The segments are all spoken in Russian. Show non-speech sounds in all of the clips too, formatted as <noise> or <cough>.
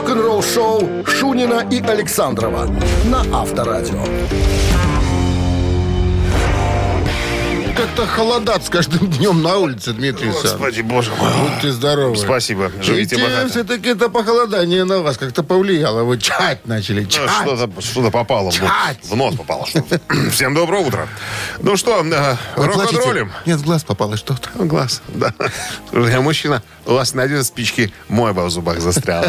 рок-н-ролл-шоу Шунина и Александрова на Авторадио. Как-то холодат с каждым днем на улице, Дмитрий Александрович. Господи, боже мой. Будьте здоровы. Спасибо. Живите богато. все-таки это похолодание на вас как-то повлияло. Вы чать начали, Ну, чать. Что-то что попало в нос. Чать. В нос попало что-то. <clears throat> Всем доброе утро. Ну что, э, Вы плачете? рок-н-роллим? Нет, в глаз попало что-то. В Глаз, да. Я мужчина, у вас найдет спички, мой в зубах застрял.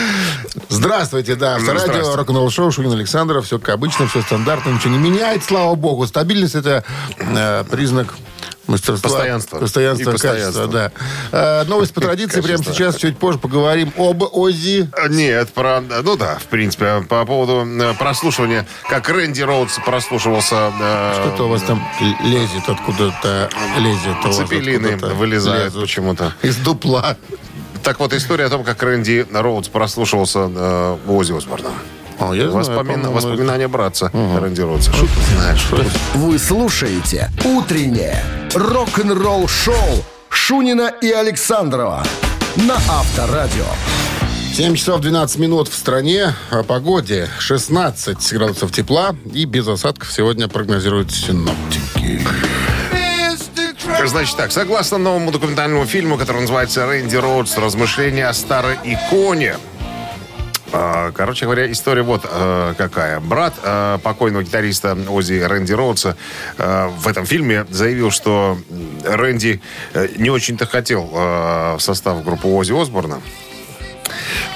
<laughs> Здравствуйте, да. Ну, Авторадио, рок-н-ролл шоу, Шунин Александров. Все как обычно, все стандартно, ничего не меняет, слава богу. Стабильность это э, признак мастерства. Постоянства. Постоянства, И качества, постоянства. да. Э, новость по традиции. Прямо Качество. сейчас, чуть позже поговорим об Ози. А, Нет, про... Ну да, в принципе, по поводу э, прослушивания, как Рэнди Роудс прослушивался... э, Что-то у вас там лезет откуда-то, лезет. Цепелины вылезают почему-то. Из дупла. Так вот, история о том, как Рэнди Роудс прослушивался э, Ози Осборна. О, я знаю, Воспомина- по-моему, Воспоминания братца Рэнди Роудса. Что ты знаешь? Вы слушаете «Утреннее рок-н-ролл-шоу» Шунина и Александрова на Авторадио. 7 часов 12 минут в стране. О погоде 16 градусов тепла и без осадков сегодня прогнозируют синоптики. Значит так, согласно новому документальному фильму, который называется «Рэнди Роудс. Размышления о старой иконе», А, Короче говоря, история вот э, какая. Брат э, покойного гитариста Ози Рэнди Роудса э, в этом фильме заявил, что Рэнди не очень-то хотел в состав группы Ози Осборна.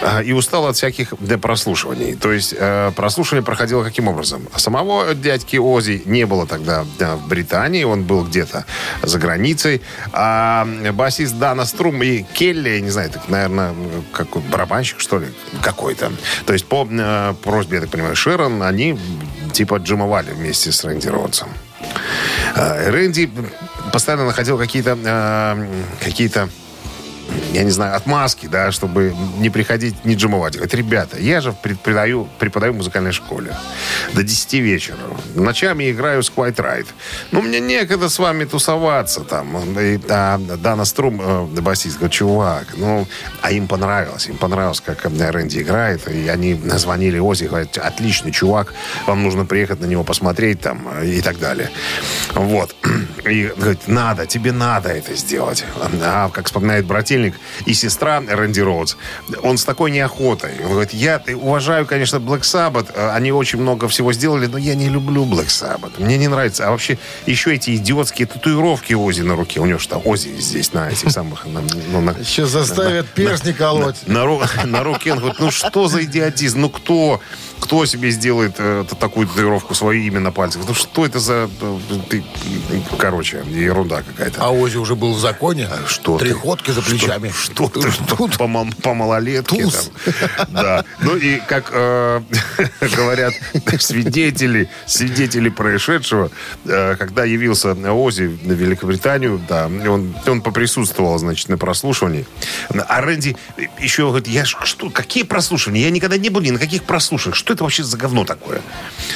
А, и устал от всяких прослушиваний. То есть э, прослушивание проходило каким образом? Самого дядьки Ози не было тогда да, в Британии, он был где-то за границей. А басист Дана Струм и Келли, не знаю, так, наверное, какой барабанщик, что ли, какой-то. То есть по э, просьбе, я так понимаю, Шерон, они типа джимовали вместе с Рэнди Роудсом. Э, Рэнди постоянно находил какие-то э, какие-то я не знаю, отмазки, да, чтобы не приходить, не джимовать. Говорит, ребята, я же преподаю, преподаю в музыкальной школе до 10 вечера. Ночами играю с Quite Right. Ну, мне некогда с вами тусоваться там. И, а Дана Струм, э, басист, говорит, чувак, ну, а им понравилось. Им понравилось, как э, Рэнди играет. И они звонили Ози, говорят, отличный чувак, вам нужно приехать на него посмотреть там э, и так далее. Вот. <clears throat> И говорит, надо, тебе надо это сделать. А, как вспоминает брательник и сестра Рэнди Роудс, он с такой неохотой. Он говорит, я уважаю, конечно, Black Sabbath, э, они очень много всего сделали, но я не люблю Black Sabbath. Мне не нравится. А вообще еще эти идиотские татуировки Ози на руке. У него что, Ози здесь на этих самых... на- ну, на- Сейчас заставят перстни колоть. на, ру- на руке. Он говорит, ну что за идиотизм? Ну кто? Кто себе сделает э, такую татуировку, свое имя на пальцах? Ну что это за... э, ты- короче, ерунда какая-то. А Ози уже был в законе. Что Три ты? ходки за плечами. Что ты? <laughs> Что по, мал- по малолетке Туз. там. Да. Ну и как э, <laughs> говорят свидетели, свидетели происшедшего, э, когда явился Ози в Великобританию, да, он, он поприсутствовал, значит, на прослушивании. А Рэнди еще говорит, я что, какие прослушивания? Я никогда не был ни на каких прослушиваниях. Что это вообще за говно такое?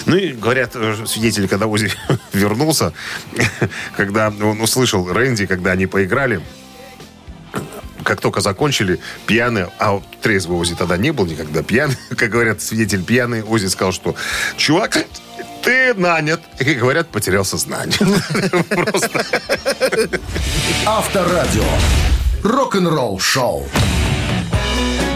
Ну и говорят э, свидетели, когда Ози <laughs> вернулся, <laughs> когда он услышал Рэнди, когда они поиграли, как только закончили, пьяный, а трезвый Ози тогда не был никогда пьяный, <laughs> как говорят свидетель пьяный, Ози сказал, что чувак, ты нанят. И, говорят, потерял сознание. Просто. Авторадио. Рок-н-ролл-шоу. Видишь,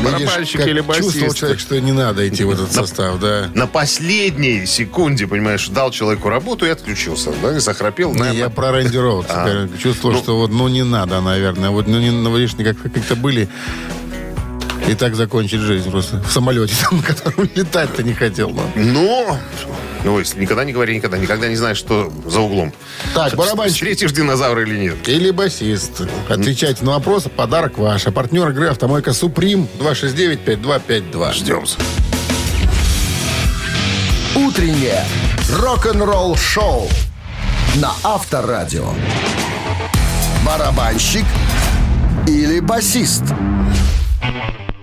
Барабанщик как или чувствовал басист. человек, что не надо идти в этот состав, да. На последней секунде, понимаешь, дал человеку работу и отключился. Да, и захрапел. Не, наверное. я про Рэнди. А. Чувствовал, что вот, ну, не надо, наверное. Вот, ну, не, ну, видишь, как, как-то были и так закончить жизнь просто. В самолете, там, на котором летать-то не хотел. но. Но, ну, если никогда не говори никогда, никогда не знаешь, что за углом. Так, барабанщик Встретишь динозавра или нет. или басист. Отвечайте на вопросы, подарок ваш. А партнер игры «Автомойка Суприм» 269-5252. Ждем. Утреннее рок-н-ролл-шоу на Авторадио. Барабанщик или басист?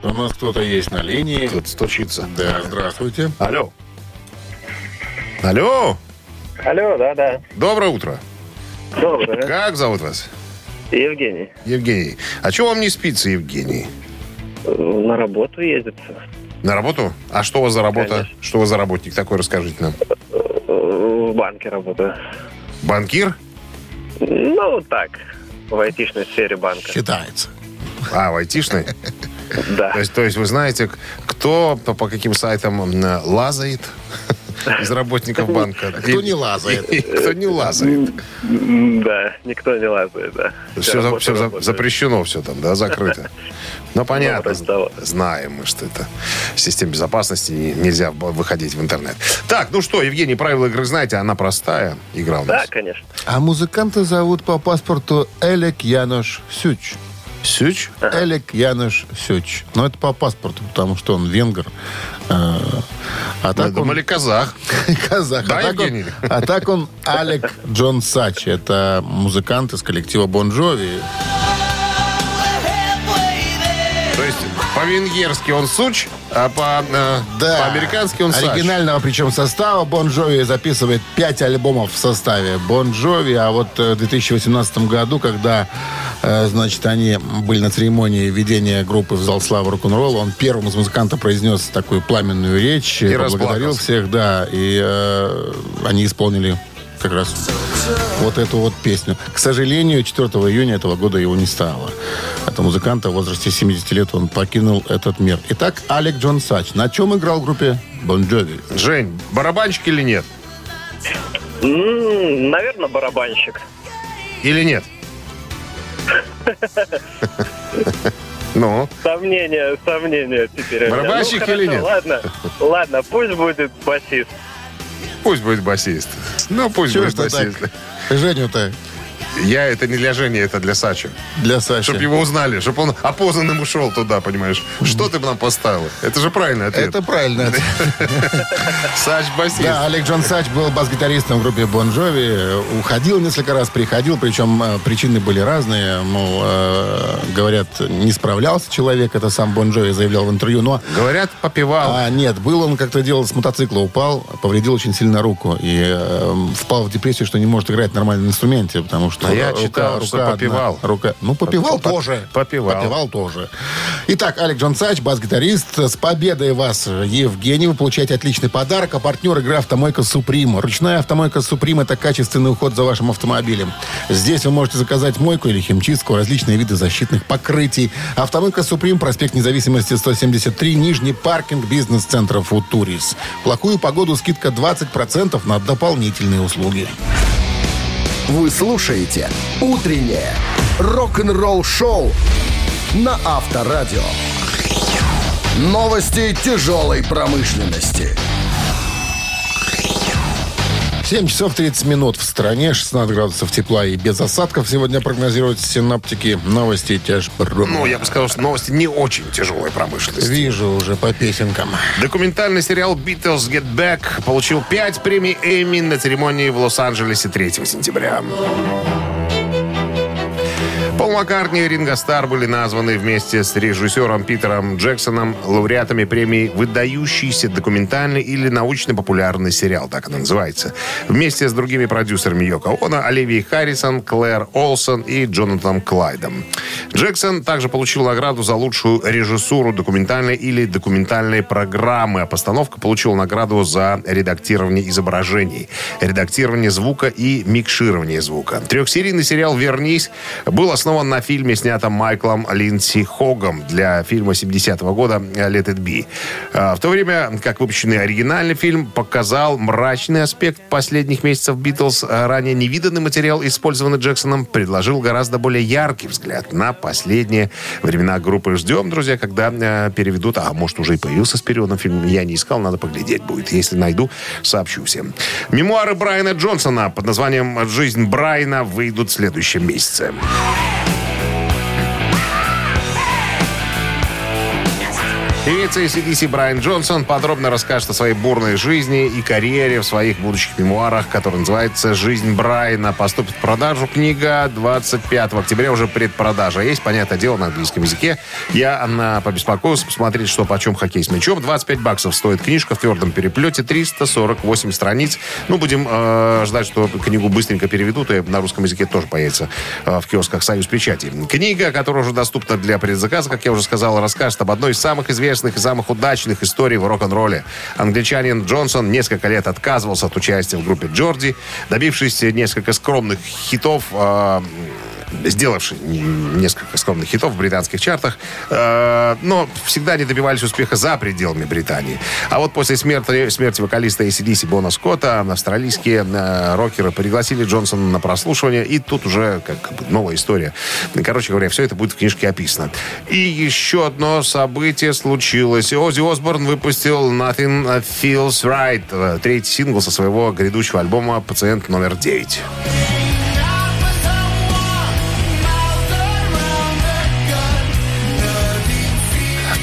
У нас кто-то есть на линии. Тут стучится. Да, здравствуйте. Алло. Алло. Алло, да-да. Доброе утро. Доброе. Как зовут вас? Евгений. Евгений. А что вам не спится, Евгений? На работу ездится. На работу? А что у вас за работа? Конечно. Что у вас за работник такой, расскажите нам. В банке работаю. Банкир? Ну, так, в айтишной сфере банка. Считается. А, в айтишной? Да. То есть, то есть вы знаете, кто по, по каким сайтам лазает из работников банка? Кто не лазает. Кто не лазает. Да, никто не лазает, да. Все, запрещено все там, да, закрыто. Ну, понятно. Знаем мы, что это система безопасности, и нельзя выходить в интернет. Так, ну что, Евгений, правила игры знаете, она простая. Игра у Да, нас. конечно. А музыканта зовут по паспорту Элек Янош Сюч. Сюч? Элек Янош Сюч. Но это по паспорту, потому что он венгер. А, а Мы так он думали, казах. <laughs> казах. Да, а, так он, Евгений? а так он Алек Джон Сач. Это музыкант из коллектива Bon Jovi. То есть по-венгерски он суч, а по, э, по-американски он. Оригинального причем состава Bon Jovi записывает 5 альбомов в составе Bon Jovi. А вот э, в 2018 году, когда, э, значит, они были на церемонии введения группы в зал славы рок-н-ролла, он первым из музыкантов произнес такую пламенную речь. И поблагодарил всех, да. И э, они исполнили как раз вот эту вот песню. К сожалению, 4 июня этого года его не стало. Это музыканта в возрасте 70 лет, он покинул этот мир. Итак, Алек Джон Сач. На чем играл в группе Бон Джови? Жень, барабанщик или нет? наверное, барабанщик. Или нет? Ну, Сомнения, сомнения теперь. у меня. Барабанщик Ну, или хорошо, нет? Ладно, ладно, пусть будет басист. Пусть будет басист. Ну, пусть Чего будет басист. Женю-то Я это не для Жени, это для Сачи. для Саши. Чтобы его узнали, чтобы он опознанным ушел туда, понимаешь. Что ты бы нам поставил? Это же правильный ответ. Это правильно. <laughs> Сач басист. Да, Алек Джон Сач был бас-гитаристом в группе Bon Jovi. Уходил несколько раз, приходил, причем э, причины были разные. Мол, э, говорят, не справлялся человек, это сам Бон Джови заявлял в интервью. Но Говорят, попивал. А, нет, был он как-то делал с мотоцикла, упал, повредил очень сильно руку и э, впал в депрессию, что не может играть на нормальном инструменте, потому что А я рука, читал, что рука попивал. одна, рука, ну, попивал Поп- тоже. попивал. Попивал тоже. Итак, Алек Джон Сач, бас-гитарист. С победой вас, Евгений. Вы получаете отличный подарок. А партнер игры «Автомойка Суприм». Ручная «Автомойка Суприм» — это качественный уход за вашим автомобилем. Здесь вы можете заказать мойку или химчистку, различные виды защитных покрытий. «Автомойка Суприм», проспект Независимости, 173, Нижний паркинг бизнес-центра «Футурис». Плохую погоду скидка 20% на дополнительные услуги. Вы слушаете «Утреннее рок-н-ролл-шоу» на Авторадио. Новости тяжелой промышленности. 7 часов 30 минут в стране, 16 градусов тепла и без осадков сегодня прогнозируют синаптики. Новости тяж... Ну, я бы сказал, что новости не очень тяжелой промышленности. Вижу уже по песенкам. Документальный сериал «Beatles Get Back» получил пять премий Эмми на церемонии в Лос-Анджелесе 3 сентября. Пол Маккартни и Ринго Стар были названы вместе с режиссером Питером Джексоном лауреатами премии «Выдающийся документальный или научно-популярный сериал», так она называется. Вместе с другими продюсерами Йоко Оно, Оливией Харрисон, Клэр Олсон и Джонатаном Клайдом. Джексон также получил награду за лучшую режиссуру документальной или документальной программы, а постановка получила награду за редактирование изображений, редактирование звука и микширование звука. Трехсерийный сериал «Вернись» был основан на фильме, снятом Майклом Линдси Хогом для фильма 70-го года «Let It Be». А, В то время, как выпущенный оригинальный фильм показал мрачный аспект последних месяцев «Битлз», а ранее невиданный материал, использованный Джексоном, предложил гораздо более яркий взгляд на последние времена группы. Ждем, друзья, когда э, переведут, а может уже и появился с переводом фильм, я не искал, надо поглядеть будет. Если найду, сообщу всем. Мемуары Брайана Джонсона под названием «Жизнь Брайана» выйдут в следующем месяце. Певец ACDC Брайан Джонсон подробно расскажет о своей бурной жизни и карьере в своих будущих мемуарах, который называется «Жизнь Брайана». Поступит в продажу книга 25 октября, уже предпродажа. Есть, понятное дело, на английском языке. Я на побеспокоился посмотреть, что почем хоккей с мячом. 25 баксов стоит книжка в твердом переплете, 348 страниц. Ну, будем э, ждать, что книгу быстренько переведут, и на русском языке тоже появится э, в киосках «Союз печати». Книга, которая уже доступна для предзаказа, как я уже сказал, расскажет об одной из самых известных и самых удачных историй в рок-н-ролле. Англичанин Джонсон несколько лет отказывался от участия в группе Джорди, добившись несколько скромных хитов э, сделавший несколько скромных хитов в британских чартах, э, но всегда не добивались успеха за пределами Британии. А вот после смерти, смерти вокалиста ACDC Бона Скотта австралийские э, рокеры пригласили Джонсона на прослушивание, и тут уже как бы новая история. Короче говоря, все это будет в книжке описано. И еще одно событие случилось. Оззи Осборн выпустил Nothing Feels Right, э, третий сингл со своего грядущего альбома «Пациент номер 9».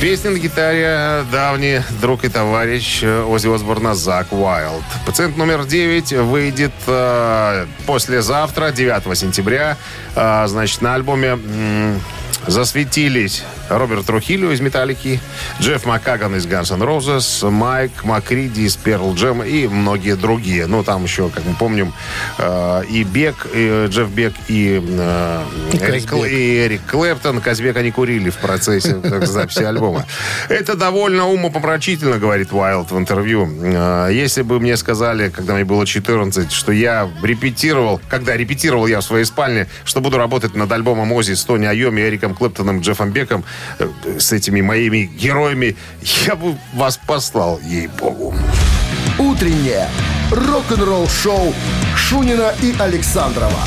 Песня на гитаре давний друг и товарищ Ози Осборна Зак Уайлд. Пациент номер 9 выйдет э, послезавтра, 9 сентября. Э, значит, на альбоме м- засветились Роберт Трухилио из «Металлики», Джефф Маккаган из Guns N' Roses, Майк Макриди из Pearl Jam и многие другие. Ну, там еще, как мы помним, э, и Бек, и Джефф Бек, и, э, Эрик, и Эрик Клэптон. Казбек они курили в процессе <laughs> записи альбома. Это довольно умопомрачительно, говорит Уайлд в интервью. Э, если бы мне сказали, когда мне было 14, что я репетировал, когда репетировал я в своей спальне, что буду работать над альбомом Ози с Тони Айоми, Эриком Клэптоном, Джеффом Беком, э, с этими моими героями, я бы вас послал, ей-богу. Утреннее рок-н-ролл-шоу Шунина и Александрова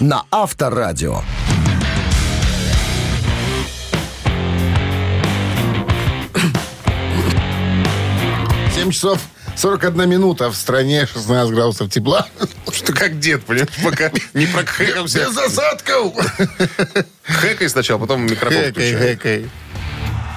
на Авторадио. 7 часов 41 минута. В стране 16 градусов тепла. <laughs> Что как дед, понимаешь, пока не прокхэкался. Без осадков. <laughs> Хэкай сначала, потом микрофон Хэкай, хэкай.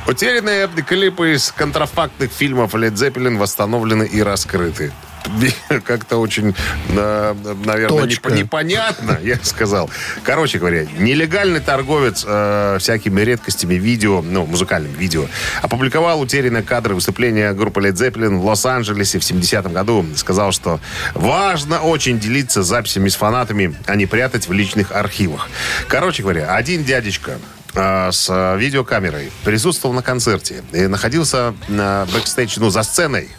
Утерянные клипы из контрафактных фильмов Led Zeppelin восстановлены и раскрыты. <laughs> Как-то очень, э, наверное, Точка. непонятно, <laughs> я сказал. Короче говоря, нелегальный торговец э, всякими редкостями видео, ну, музыкальным видео, опубликовал утерянные кадры выступления группы Led Zeppelin в Лос-Анджелесе в 70-м году. Сказал, что важно очень делиться записями с фанатами, а не прятать в личных архивах. Короче говоря, один дядечка с э, видеокамерой присутствовал на концерте и находился на бэкстейдж, ну, за сценой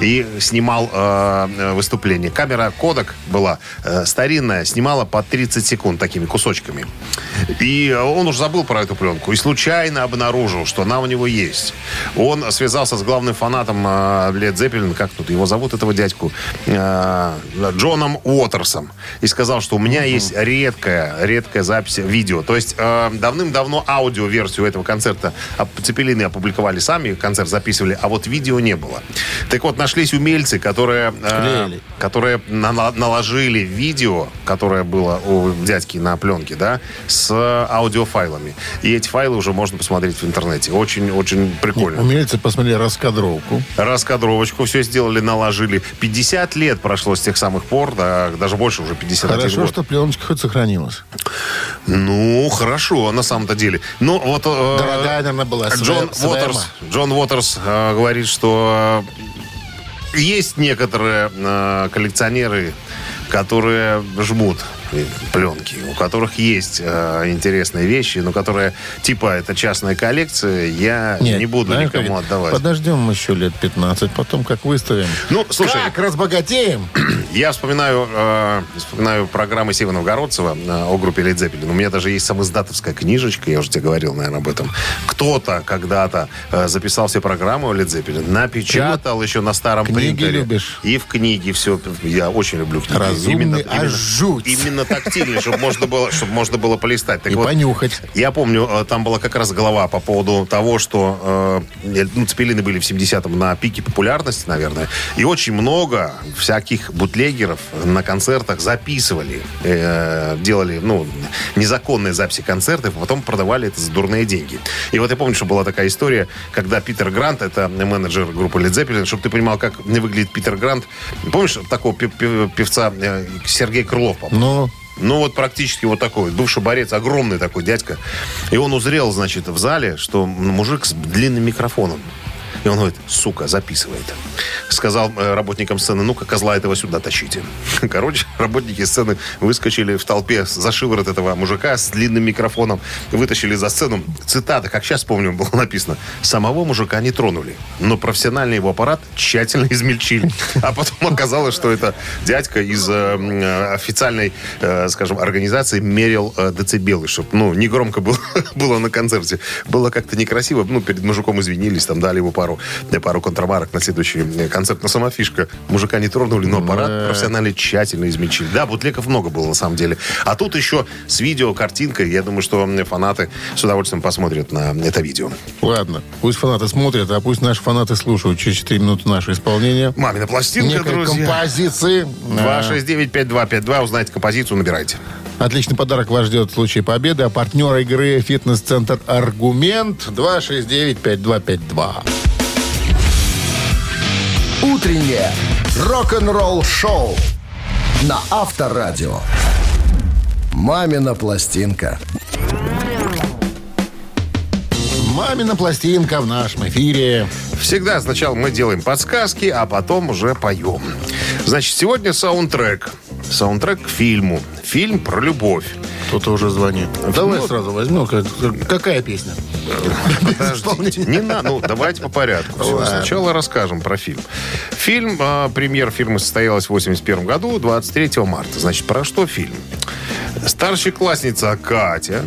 и снимал э, э, выступление. Камера Кодак была э, старинная, снимала по 30 секунд такими кусочками. И он уже забыл про эту пленку и случайно обнаружил, что она у него есть. Он связался с главным фанатом э, Led Zeppelin, как тут его зовут, этого дядьку, э, Джоном Уотерсом, и сказал, что у меня есть редкая, редкая запись видео. То есть э, давным-давно аудиоверсию этого концерта Цепелины опубликовали сами, концерт записывали, а вот видео не было. Так вот, нашлись умельцы, которые, э, которые на- наложили видео, которое было у дядьки на пленке, да, с аудиофайлами. И эти файлы уже можно посмотреть в интернете. Очень-очень прикольно. Умельцы посмотрели раскадровку. Раскадровочку все сделали, наложили. 50 лет прошло с тех самых пор, да, даже больше уже 51 Хорошо, год. что пленочка хоть сохранилась. Ну, хорошо, на самом-то деле. Ну, вот... э, Дорогая, наверное, была. Джон Своя- своя Уотерс, Джон Уотерс э, говорит, что э, есть некоторые э, коллекционеры, которые жмут пленки, у которых есть э, интересные вещи, но которые, типа, это частная коллекция, я Нет, не буду знаешь, никому говорит, отдавать. Подождем еще лет 15, потом как выставим. Ну, слушай, Как разбогатеем? <clears throat> Я вспоминаю, э, вспоминаю программы Сева Новгородцева э, о группе Led Zeppelin. У меня даже есть самоиздатовская книжечка, я уже тебе говорил, наверное, об этом. Кто-то когда-то э, записал все программы о Led Zeppelin, напечатал еще на старом книги принтере. любишь? И в книге все. Я очень люблю книги. Разумный именно, аж жуть. именно именно тактильный, чтобы можно было, чтобы можно было полистать. Так И вот, понюхать. я помню, э, там была как раз голова по поводу того, что э, ну, цепелины были в 70-м на пике популярности, наверное, и очень много всяких бутлегеров на концертах записывали, э, делали, ну, незаконные записи концертов, а потом продавали это за дурные деньги. И вот я помню, что была такая история, когда Питер Грант, это менеджер группы Led Zeppelin, чтобы ты понимал, как выглядит Питер Грант. Помнишь такого певца э, Сергей Крылов, по-моему? Ну, вот практически вот такой, бывший борец, огромный такой дядька. И он узрел, значит, в зале, что мужик с длинным микрофоном. И он говорит, сука, записывает. Сказал э, работникам сцены, ну-ка, козла этого сюда тащите. <laughs> Короче, работники сцены выскочили в толпе за шиворот этого мужика с длинным микрофоном, вытащили за сцену. Цитата, как сейчас помню, <laughs> было написано. Самого мужика не тронули, но профессиональный его аппарат тщательно <laughs> измельчили. А потом оказалось, что это дядька из э, э, официальной, э, скажем, организации мерил э, децибелы, чтобы, ну, не громко было, было на концерте. Было как-то некрасиво. Ну, перед мужиком извинились, там дали ему пару, э, пару контрамарок на следующий э, концерт. Но сама фишка. Мужика не тронули, но аппарат профессионально тщательно измельчили. Да, бутлегов много было, на самом деле. А тут еще с видео, картинкой. Я думаю, что фанаты с удовольствием посмотрят на это видео. ладно. Пусть фанаты смотрят, а пусть наши фанаты слушают через 4 минуты наше исполнение. Мамина пластинка, Некой друзья. композиции. А, 269-5252. Узнайте композицию, набирайте. Отличный подарок вас ждет в случае победы. А партнер игры «Фитнес-центр Аргумент» 269-5252. Утреннее рок-н-ролл-шоу на Авторадио. «Мамина пластинка». Мамина пластинка в нашем эфире. Всегда сначала мы делаем подсказки, а потом уже поем. Значит, сегодня саундтрек. Саундтрек к фильму. Фильм про любовь. Кто-то уже звонит. Давай сразу возьмем. Как- Какая песня? Подождите, не надо. Ну, давайте по порядку. Сначала расскажем про фильм. Фильм, а, премьера фильма состоялась в 81 году, 23 марта. Значит, про что фильм? Старшеклассница Катя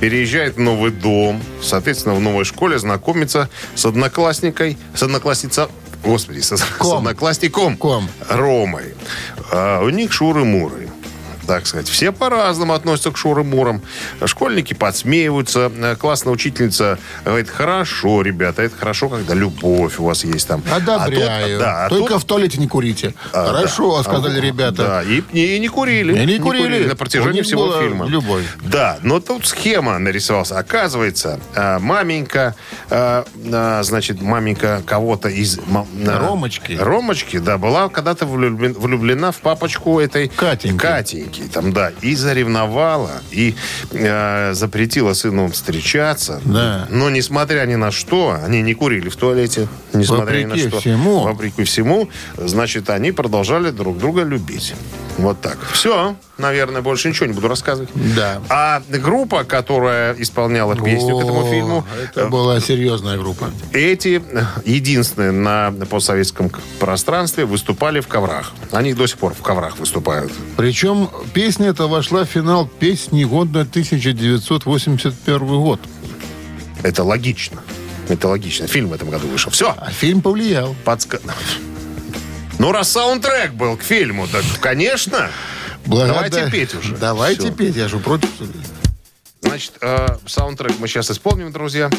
переезжает в новый дом, соответственно, в новой школе знакомится с одноклассникой, с одноклассницей, господи, с, Ком. одноклассником Ком. Ромой. А у них шуры-муры. Так сказать. Все по-разному относятся к шуры-мурам. Школьники подсмеиваются. Э, Классная учительница говорит, хорошо, ребята, это хорошо, когда любовь у вас есть там. Одобряю. А тут- да, а Только тут- в туалете не курите. а, Хорошо, да. сказали А, ребята. Да, и, и- не курили. И не курили. на У протяжении них всего фильма. любовь. Да, но тут схема нарисовалась. Оказывается, э, маменька, э, значит, маменька кого-то из... Ромочки. Ромочки, да, была когда-то влюблен- влюблена в папочку этой... Катеньки. Катеньки, там, да. И заревновала, и э, запретила сыну встречаться. Да. Но, несмотря ни на что, они не курили в туалете. Несмотря ни на Вопреки что. всему. Вопреки всему, значит, они продолжали друг друга любить. Вот так. Все, наверное, больше ничего не буду рассказывать. Да. А группа, которая исполняла песню к этому О, фильму, Это была серьезная группа. эти единственные на постсоветском пространстве выступали в коврах. Они до сих пор в коврах выступают. Причем песня эта вошла в финал песни года 1981 год. Это логично. Это логично. Фильм в этом году вышел. Все. А фильм повлиял. Подска... Ну, раз саундтрек был к фильму, так, конечно. Благодаря- Давайте петь уже. Давайте Всё. петь, я же против. Значит, э, саундтрек мы сейчас исполним, друзья.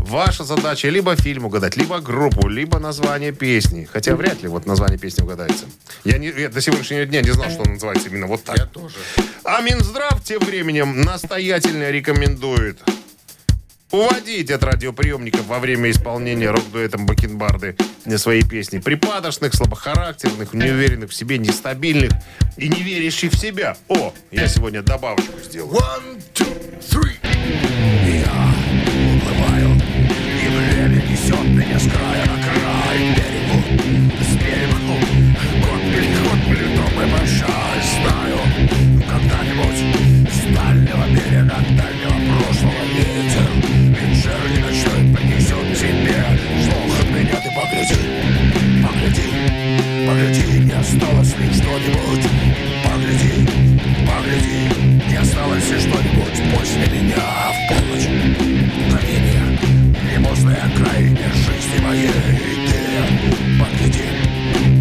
Ваша задача либо фильм угадать, либо группу, либо название песни. Хотя вряд ли вот название песни угадается. Я, не, я до сегодняшнего дня не знал, что он называется именно вот так. Я тоже. А Минздрав тем временем настоятельно рекомендует уводить от радиоприемников во время исполнения рок-дуэтом Бакенбарды свои песни припадочных, слабохарактерных, неуверенных в себе, нестабильных и не верящих в себя. О, я сегодня добавочку сделал. One, two, three. осталось ли что-нибудь? Погляди, погляди, не осталось ли что-нибудь после меня в полночь? Мгновение, мимозная крайне жизни моей. Ты погляди,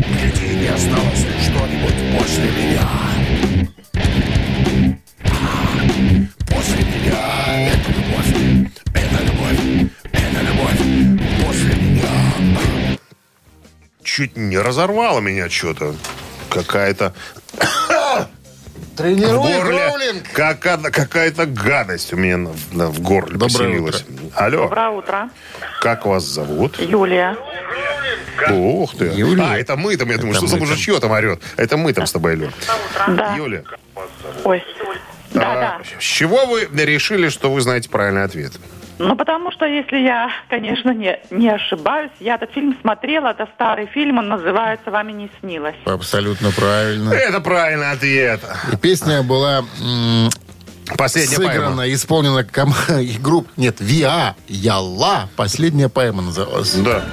погляди, не осталось ли что-нибудь после меня? Чуть не разорвало меня что-то. Какая-то <coughs> в Тренируй горле роулинг. какая-то, какая-то гадость у меня на- в горле Доброе поселилась. Алло, Доброе утро. как вас зовут? Юлия. Ух ты. Юлия. А, это мы там, я думаю, что за мужичье там орет. Это мы там с тобой, Алло. Да. Юля, Ой. Да, а, да. с чего вы решили, что вы знаете правильный ответ? Ну, потому что, если я, конечно, не, не ошибаюсь, я этот фильм смотрела, это старый фильм, он называется «Вами не снилось». Абсолютно правильно. Это правильный ответ. И песня была м, Последняя поэма. сыграна, исполнена ком... <laughs> групп... Нет, ВИА, Ялла. Последняя поэма называлась. Да.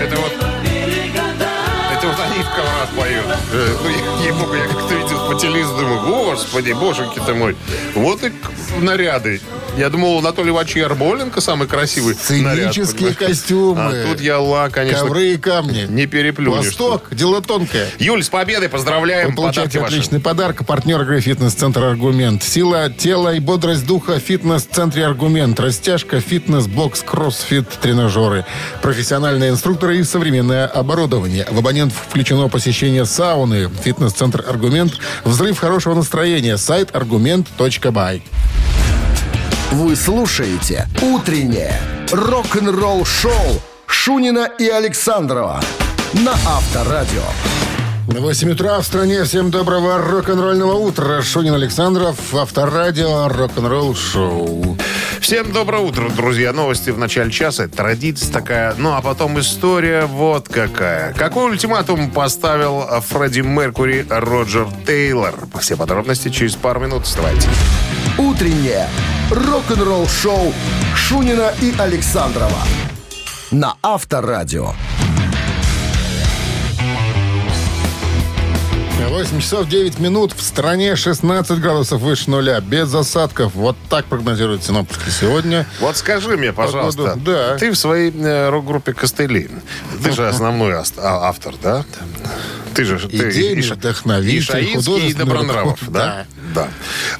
Это вот... Это вот они в коврах поют. Э, Ну, я, ей-богу, я как-то телевизору, думаю, господи, боженьки ты мой. Вот и наряды. Я думал, у Анатолия Ивановича Ярмоленко самый красивый наряд. Сценические понимаешь? костюмы. А тут я ла, конечно, Ковры и камни. не переплюнешь. Восток, дело тонкое. Юль, с победой поздравляем. Вы получаете Подарки ваши. отличный подарок. Партнер игры «Фитнес-центр Аргумент». Сила тела и бодрость духа в фитнес-центре Аргумент. Растяжка, фитнес, бокс, кроссфит, тренажеры. Профессиональные инструкторы и современное оборудование. В абонент включено посещение сауны. Фитнес-центр Аргумент. Взрыв хорошего настроения. Сайт аргумент.бай. Вы слушаете «Утреннее рок-н-ролл-шоу» Шунина и Александрова на Авторадио. 8 утра в стране. Всем доброго рок-н-ролльного утра. Шунин Александров, Авторадио, рок-н-ролл шоу. Всем доброе утро, друзья. Новости в начале часа. Традиция такая. Ну, а потом история вот какая. Какой ультиматум поставил Фредди Меркури Роджер Тейлор? Все подробности через пару минут. Вставайте. «Утреннее рок-н-ролл-шоу» Шунина и Александрова на Авторадио. 8 часов 9 минут. В стране 16 градусов выше нуля. Без осадков. Вот так прогнозируют синоптики сегодня. Вот скажи мне, пожалуйста, Погоду, да. ты в своей э, рок-группе «Костыли», ты же основной а- автор, да? Ты же ты Идейный Ша- вдохновитель, и Шаинский, и Добронравов, руководитель. да? Да.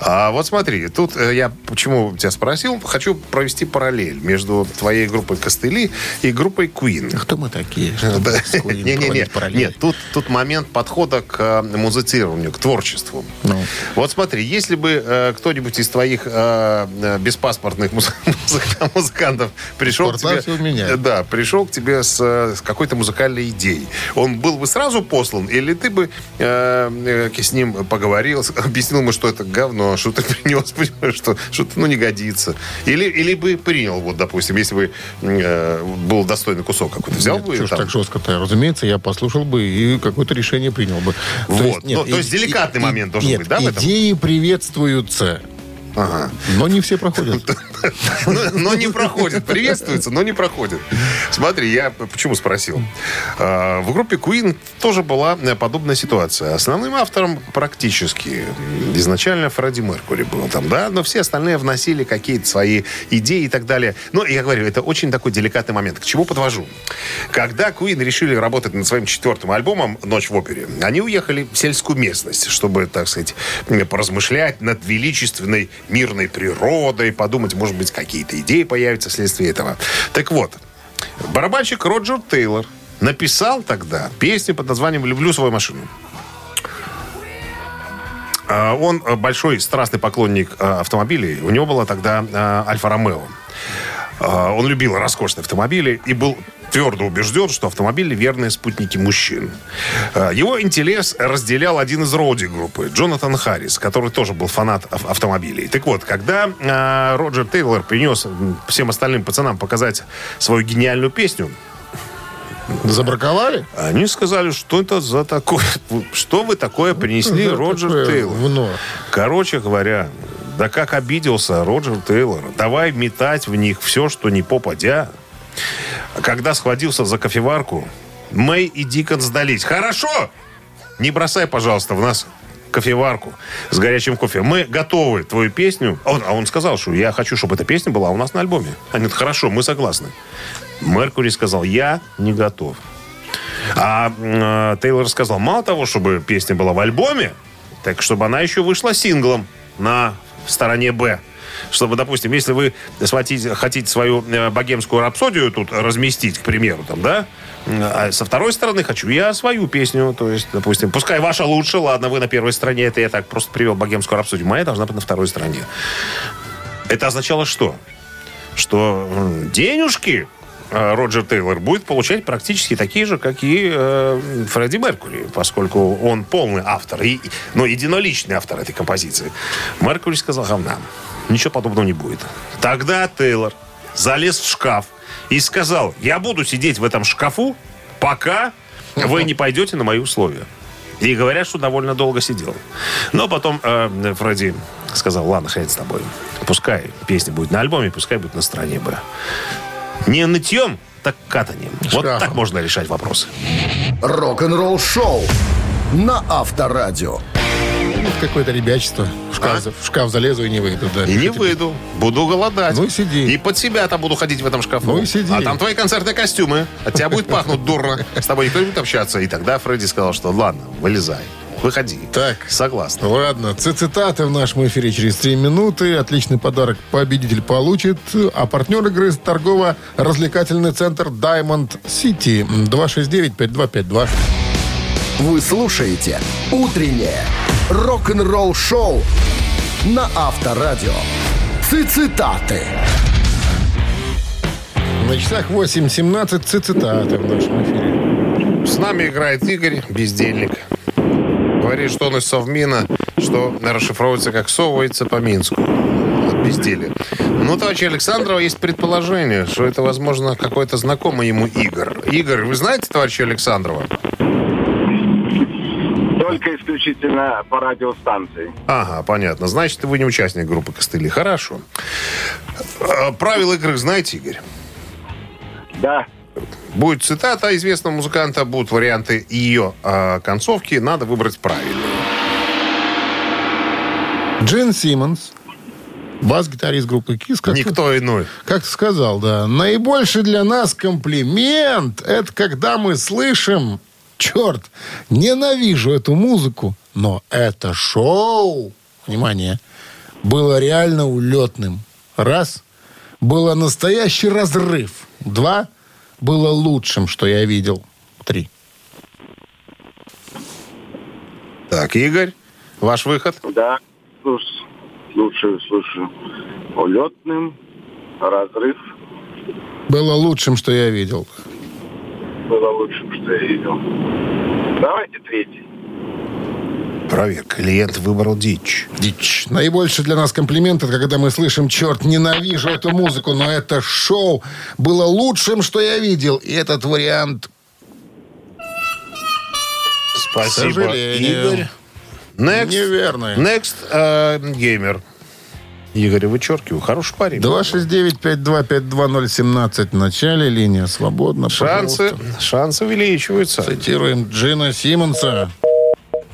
А вот смотри, тут э, я почему тебя спросил, хочу провести параллель между твоей группой «Костыли» и группой «Queen». Кто мы такие? <laughs> Не-не-не. Нет, тут, тут момент подхода к э, музицированию, к творчеству. Ну. Вот смотри, если бы э, кто-нибудь из твоих э, э, беспаспортных муз- <laughs> музыка- музыкантов пришел к тебе... У меня. Да, пришел к тебе с, с какой-то музыкальной идеей. Он был бы сразу послан, или ты бы э, э, с ним поговорил, <laughs> объяснил ему, что это говно, что ты <laughs> принес, понимаешь, что что-то ну, не годится. Или, или бы принял, вот, допустим, если бы э, был достойный кусок какой-то. Взял Нет, бы чё ж там? так жестко-то? Разумеется, я послушал бы и какое-то решение принял бы. Вот. Ну, то есть деликатный момент должен нет, быть, да, в этом? идеи приветствуются, Ага. но не все проходят. <laughs> Но, не проходит. Приветствуется, но не проходит. Смотри, я почему спросил. А, В группе Queen тоже была подобная ситуация. Основным автором практически изначально Фредди Меркури был там, да, но все остальные вносили какие-то свои идеи и так далее. Но я говорю, это очень такой деликатный момент. К чему подвожу? Когда Queen решили работать над своим четвертым альбомом «Ночь в опере», они уехали в сельскую местность, чтобы, так сказать, поразмышлять над величественной мирной природой, подумать, может быть, какие-то идеи появятся вследствие этого. Так вот, барабанщик Роджер Тейлор написал тогда песню под названием «Люблю свою машину». А, Он большой страстный поклонник э, автомобилей. У него была тогда э, Альфа Ромео. А, Он любил роскошные автомобили и был твердо убежден, что автомобили верные спутники мужчин. А, Его интерес разделял один из роди группы, Джонатан Харрис, который тоже был фанат ав- автомобилей. Так вот, когда а, Роджер Тейлор принес всем остальным пацанам показать свою гениальную песню, Забраковали? они сказали, что это за такое, <laughs> что вы такое принесли, За Роджер Тейлор. вно. Короче говоря, да как обиделся Роджер Тейлор. Давай метать в них все, что не попадя. Когда схватился за кофеварку, Мэй и Дикон сдались. Хорошо! Не бросай, пожалуйста, в нас кофеварку с горячим кофе. Мы готовы твою песню. Он, а он сказал, что я хочу, чтобы эта песня была у нас на альбоме. Они говорят, хорошо, мы согласны. Меркури сказал, я не готов. А э, Тейлор сказал, мало того, чтобы песня была в альбоме, так чтобы она еще вышла синглом на стороне «Б». Чтобы, допустим, если вы схватите, хотите свою э, богемскую рапсодию тут разместить, к примеру, там, да, а со второй стороны хочу я свою песню. То есть, допустим, пускай ваша лучше, ладно, вы на первой стороне, это я так просто привел богемскую рапсодию. Моя должна быть на второй стороне. Это означало что? Что денежки э, Роджер Тейлор будет получать практически такие же, как и э, Фредди Меркури, поскольку он полный автор, и, но единоличный автор этой композиции. Меркури сказал, говна, ничего подобного не будет. Тогда Тейлор залез в шкаф и сказал, я буду сидеть в этом шкафу, пока вы не пойдете на мои условия. И говорят, что довольно долго сидел. Но потом э, Фредди сказал, ладно, хрен с тобой. Пускай песня будет на альбоме, пускай будет на стороне Б. Не нытьем, так катанием. Вот Шкафом. так можно решать вопросы. Рок-н-ролл шоу на Авторадио. Какое-то ребячество. В шкаф, за- в шкаф залезу и не выйду. Да. А? И не выйду. Буду голодать. Ну и сиди. И под себя там буду ходить в этом шкафу. Ну и сиди. А там твои концертные костюмы. От тебя будет пахнуть дурно. С тобой никто не будет общаться. И тогда Фредди сказал, что ладно, вылезай. Выходи. Так. Согласна. Ладно, цитаты в нашем эфире через 3 минуты. Отличный подарок победитель получит. А партнер игры торгово-развлекательный центр Diamond City. 269-5252. Вы слушаете «Утреннее рок-н-ролл-шоу» на Авторадио. Цитаты. На часах 8.17 цитаты в нашем эфире. С нами играет Игорь, бездельник. Говорит, что он из Совмина, что расшифровывается как «совывается по Минску». От безделия. Ну, товарищ Александрова, есть предположение, что это, возможно, какой-то знакомый ему Игорь. Игорь, вы знаете товарища Александрова? Только исключительно по радиостанции. Ага, понятно. Значит, вы не участник группы «Костыли». Хорошо. Э, Правила игры знаете, Игорь? Да, Будет цитата известного музыканта, будут варианты ее э, концовки. Надо выбрать правильную. Джин Симмонс, бас-гитарист группы Кис, как Никто иной. Как ты сказал, да. Наибольший для нас комплимент – это когда мы слышим, черт, ненавижу эту музыку, но это шоу, внимание, было реально улетным. Раз, было настоящий разрыв. Два, было лучшим, что я видел. Три. Так, Игорь, ваш выход. да. Слушаю, слушаю. Улетным, разрыв Было лучшим, что я видел. Было лучшим, что я видел. Давайте третий. Проверка. Клиент выбрал дичь. Дичь. Наибольший для нас комплимент, это когда мы слышим, черт, ненавижу эту музыку, но это шоу было лучшим, что я видел. И этот вариант, Спасибо. Игорь. Next. неверный. Next э, геймер. Игорь, вычеркиваю. Хороший парень. 269-5252017 в начале, линия свободна. Шансы, пожалуйста. шансы увеличиваются. Цитируем Джина Симмонса.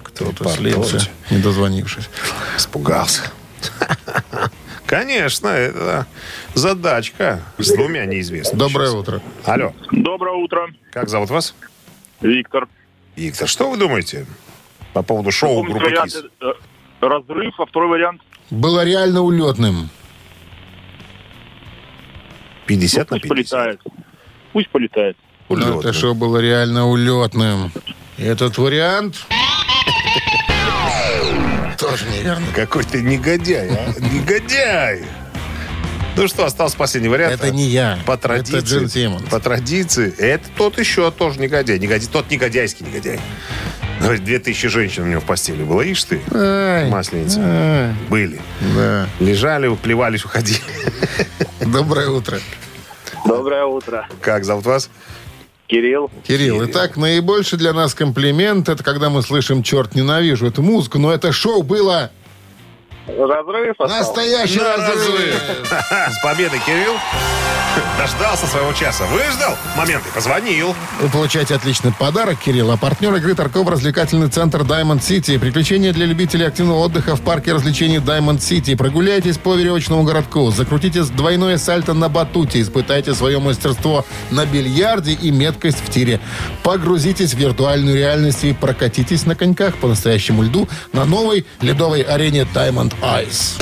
Кто-то слился, не дозвонившись. Испугался. Конечно, это задачка с двумя неизвестными. Доброе сейчас. утро. Алло, Доброе утро. как зовут вас? Виктор. Виктор, что вы думаете по поводу шоу группы КИС? э, разрыв, а второй вариант Было реально улетным. 50 на 50. Пусть полетает. Улетным. это шоу было реально улетным. Этот вариант... Тоже неверно. Какой ты негодяй, а? Негодяй! Ну что, остался последний вариант. Это не я. По традиции. Это Джин Симмонс. По традиции. Это тот еще тоже негодяй. негодяй тот негодяйский негодяй. <laughs> Говорит, две тысячи женщин у него в постели было. Ишь ты, Ай, масленица. ай, Были. да. Лежали, плевались, уходили. <laughs> Доброе утро. Доброе утро. Как зовут вас? Кирилл. Кирилл, итак, наибольший для нас комплимент это когда мы слышим «Черт, ненавижу эту музыку», но это шоу было Разрыв остался. настоящий На разрыв. С победой, Кирилл. Дождался своего часа. Выждал момент и позвонил. Вы получаете отличный подарок, Кирилл. А партнер игры торгово-развлекательный центр Diamond City. Приключения для любителей активного отдыха в парке развлечений Diamond City. Прогуляйтесь по веревочному городку. Закрутите двойное сальто на батуте. Испытайте свое мастерство на бильярде и меткость в тире. Погрузитесь в виртуальную реальность и прокатитесь на коньках по настоящему льду на новой ледовой арене Diamond Ice.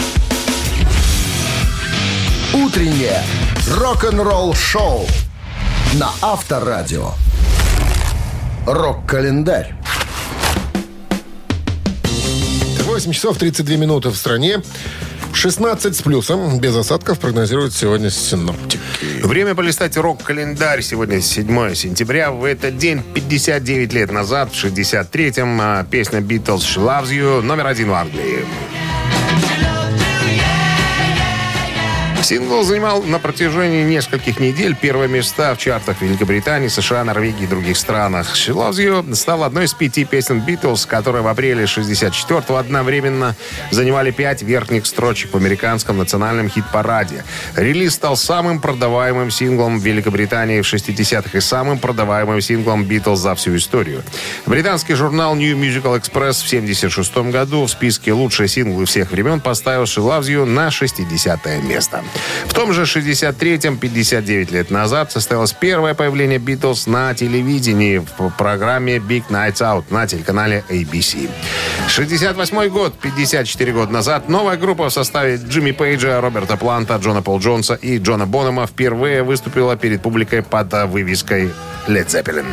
Утреннее рок-н-ролл-шоу на Авторадио. Рок-календарь. 8 часов 32 минуты в стране. 16 с плюсом. Без осадков прогнозируют сегодня синоптики. Время полистать рок-календарь. Сегодня 7 сентября. В этот день, 59 лет назад, в 63-м, а, песня Beatles «She Loves You» номер один в Англии. Сингл занимал на протяжении нескольких недель первые места в чартах Великобритании, США, Норвегии и других странах. «She Loves You» стал одной из пяти песен «Битлз», которые в апреле 64-го одновременно занимали пять верхних строчек в американском национальном хит-параде. Релиз стал самым продаваемым синглом в Великобритании в 60-х и самым продаваемым синглом «Битлз» за всю историю. Британский журнал New Musical Express в 76 году в списке «Лучшие синглы всех времен» поставил «She Loves You» на 60 место. В том же 63-м, 59 лет назад, состоялось первое появление Битлз на телевидении в программе Big Nights Out на телеканале ABC. 68 год, 54 года назад, новая группа в составе Джимми Пейджа, Роберта Планта, Джона Пол Джонса и Джона Бонома впервые выступила перед публикой под вывеской Led Zeppelin.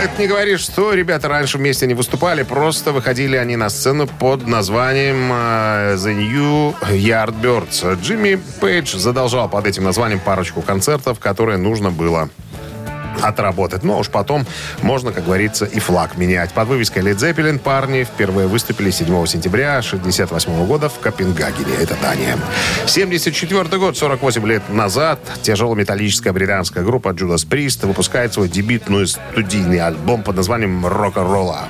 Это не говорит, что ребята раньше вместе не выступали, просто выходили они на сцену под названием э, The New Yardbirds. Джимми Пейдж задолжал под этим названием парочку концертов, которые нужно было отработать. Но уж потом можно, как говорится, и флаг менять. Под вывеской Led Zeppelin парни впервые выступили 7 сентября 1968 года в Копенгагене. Это Дания. 74 год, 48 лет назад, тяжелометаллическая британская группа Judas Priest выпускает свой дебютный студийный альбом под названием «Рок-н-ролла».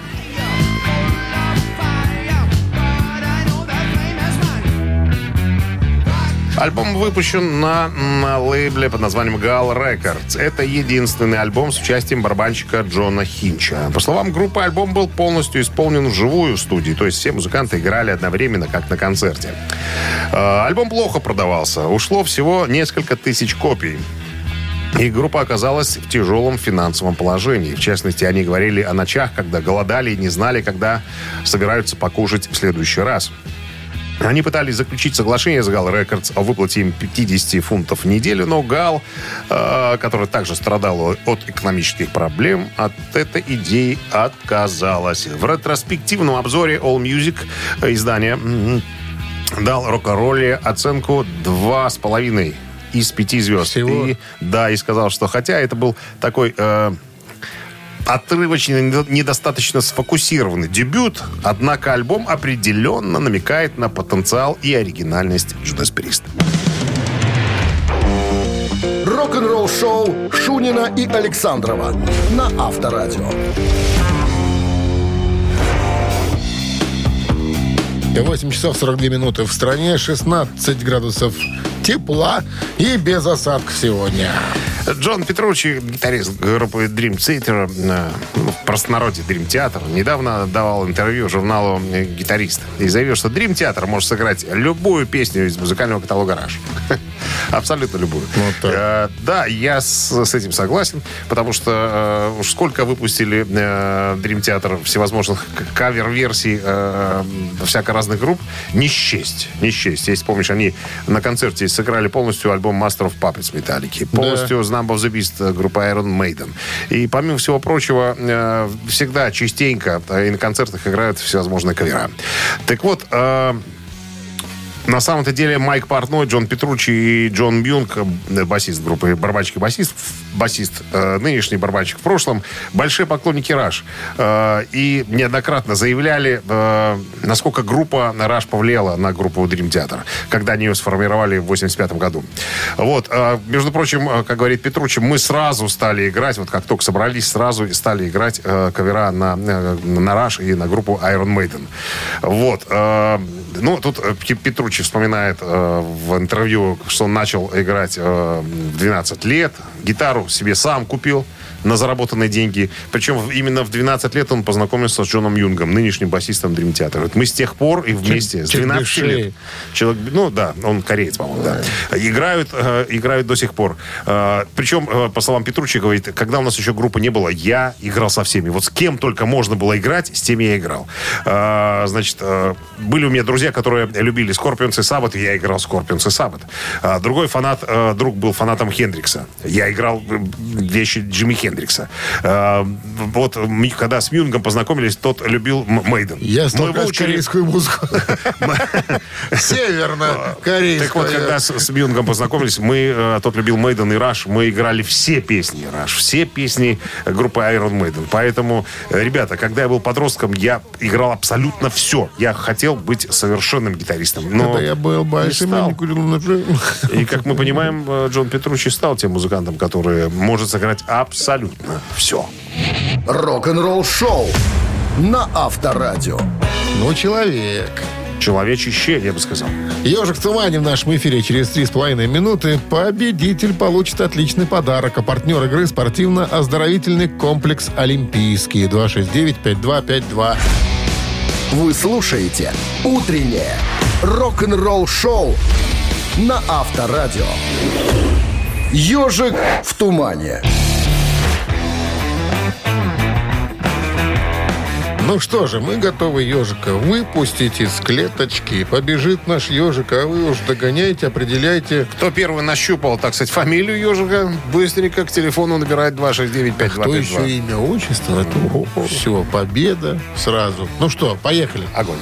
Альбом выпущен на, на лейбле под названием Gal Records. Это единственный альбом с участием барабанщика Джона Хинча. По словам группы, альбом был полностью исполнен вживую в студии, то есть все музыканты играли одновременно, как на концерте. Э, альбом плохо продавался. Ушло всего несколько тысяч копий. И группа оказалась в тяжелом финансовом положении. В частности, они говорили о ночах, когда голодали и не знали, когда собираются покушать в следующий раз. Они пытались заключить соглашение с Гал Рекордс о выплате им 50 фунтов в неделю, но Гал, э, который также страдал от экономических проблем, от этой идеи отказалась. В ретроспективном обзоре All Music издания дал рок-ролле оценку 2,5 из 5 звезд. Всего? И, да, и сказал, что хотя это был такой... Э, отрывочный, недостаточно сфокусированный дебют, однако альбом определенно намекает на потенциал и оригинальность Judas Priest. Рок-н-ролл-шоу Шунина и Александрова на Авторадио. 8 часов 42 минуты в стране, 16 градусов тепла и без осадков сегодня. Джон Петручи, гитарист группы Dream Theater, э, ну, в простонародье Dream Theater, недавно давал интервью журналу «Гитарист» и заявил, что Dream Theater может сыграть любую песню из музыкального каталога «Раш». Абсолютно любую. Вот так. Э, Да, я с, с этим согласен, потому что э, уж сколько выпустили э, Dream Theater всевозможных кавер-версий э, всяко разных групп, не счесть, не счесть. Если помнишь, они на концерте сыграли полностью альбом Master of Puppets Металлики, полностью The Number of the Beast группа Iron Maiden. И помимо всего прочего, э, всегда частенько и на концертах играют всевозможные кавера. Так вот, э, на самом-то деле Майк Портной, Джон Петручи и Джон Бьюнг, э, басист группы и басист, э, нынешний барабанщик в прошлом, большие поклонники Раш. Э, и неоднократно заявляли, э, насколько группа Раш повлияла на группу Dream Theater, когда они ее сформировали в 85 году. Вот. э, между прочим, э, как говорит Петручи, мы сразу стали играть, вот как только собрались, сразу стали играть э, кавера на, э, на Раш и на группу Iron Maiden. Вот. э, ну, тут э, Пе- Петручи вспоминает э, в интервью, что он начал играть э, в 12 лет. Гитару себе сам купил. На заработанные деньги. Причем именно в 12 лет он познакомился с Джоном Юнгом, нынешним басистом Dream Theater. Говорит, Мы с тех пор и вместе, с 12 Чердышей. лет. Человек, ну да, он кореец, по-моему, да. Играют, э, играют до сих пор. Э, причем, э, по словам Петручи, говорит, когда у нас еще группы не было, я играл со всеми. Вот с кем только можно было играть, с теми я играл. Э, значит, э, были у меня друзья, которые любили Скорпионс и Sabbath, и я играл Скорпионс и Sabbath. А другой фанат, э, друг был фанатом Хендрикса. Я играл э, вещи Джимми Хендрикса. Э, вот м- когда с Мюнгом познакомились, тот любил Maiden. Я Мы столько выучили- корейскую музыку. <laughs> Северно-корейскую. Так вот, когда с, Бьюнгом познакомились, мы, э, тот любил Maiden и Rush, мы играли все песни Rush, все песни группы Iron Maiden. Поэтому, э, ребята, когда я был подростком, я играл абсолютно все. Я хотел быть совершенным гитаристом. Но я был большим, стал. И, как мы понимаем, э, Джон Петручи стал тем музыкантом, который может сыграть абсолютно все. Рок-н-ролл шоу на Авторадио. Ну, человек. Человечище, я бы сказал. Ежик в тумане в нашем эфире через три с половиной минуты. Победитель получит отличный подарок. А партнер игры спортивно-оздоровительный комплекс «Олимпийский». 269-5252. Вы слушаете «Утреннее рок-н-ролл шоу» на Авторадио. «Ежик в тумане». Ну что же, мы готовы ежика выпустить из клеточки. Побежит наш ежик, а вы уж догоняйте, определяйте. Кто первый нащупал, так сказать, фамилию ежика, быстренько к телефону набирает 269-5252. Кто еще имя, отчество, это все, победа сразу. Ну что, поехали. Огонь.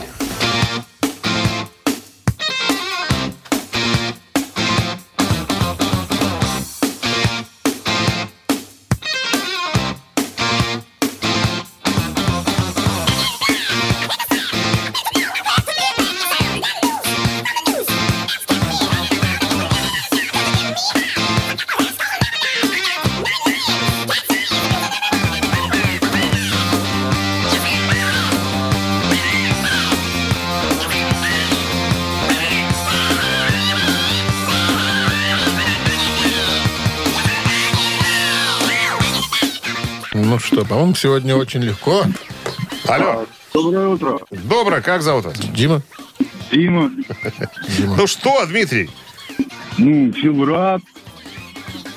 Сегодня очень легко. Алло. Доброе утро. Доброе, как зовут вас? Дима, Дима. Ну что, Дмитрий? Ну, Филбрат.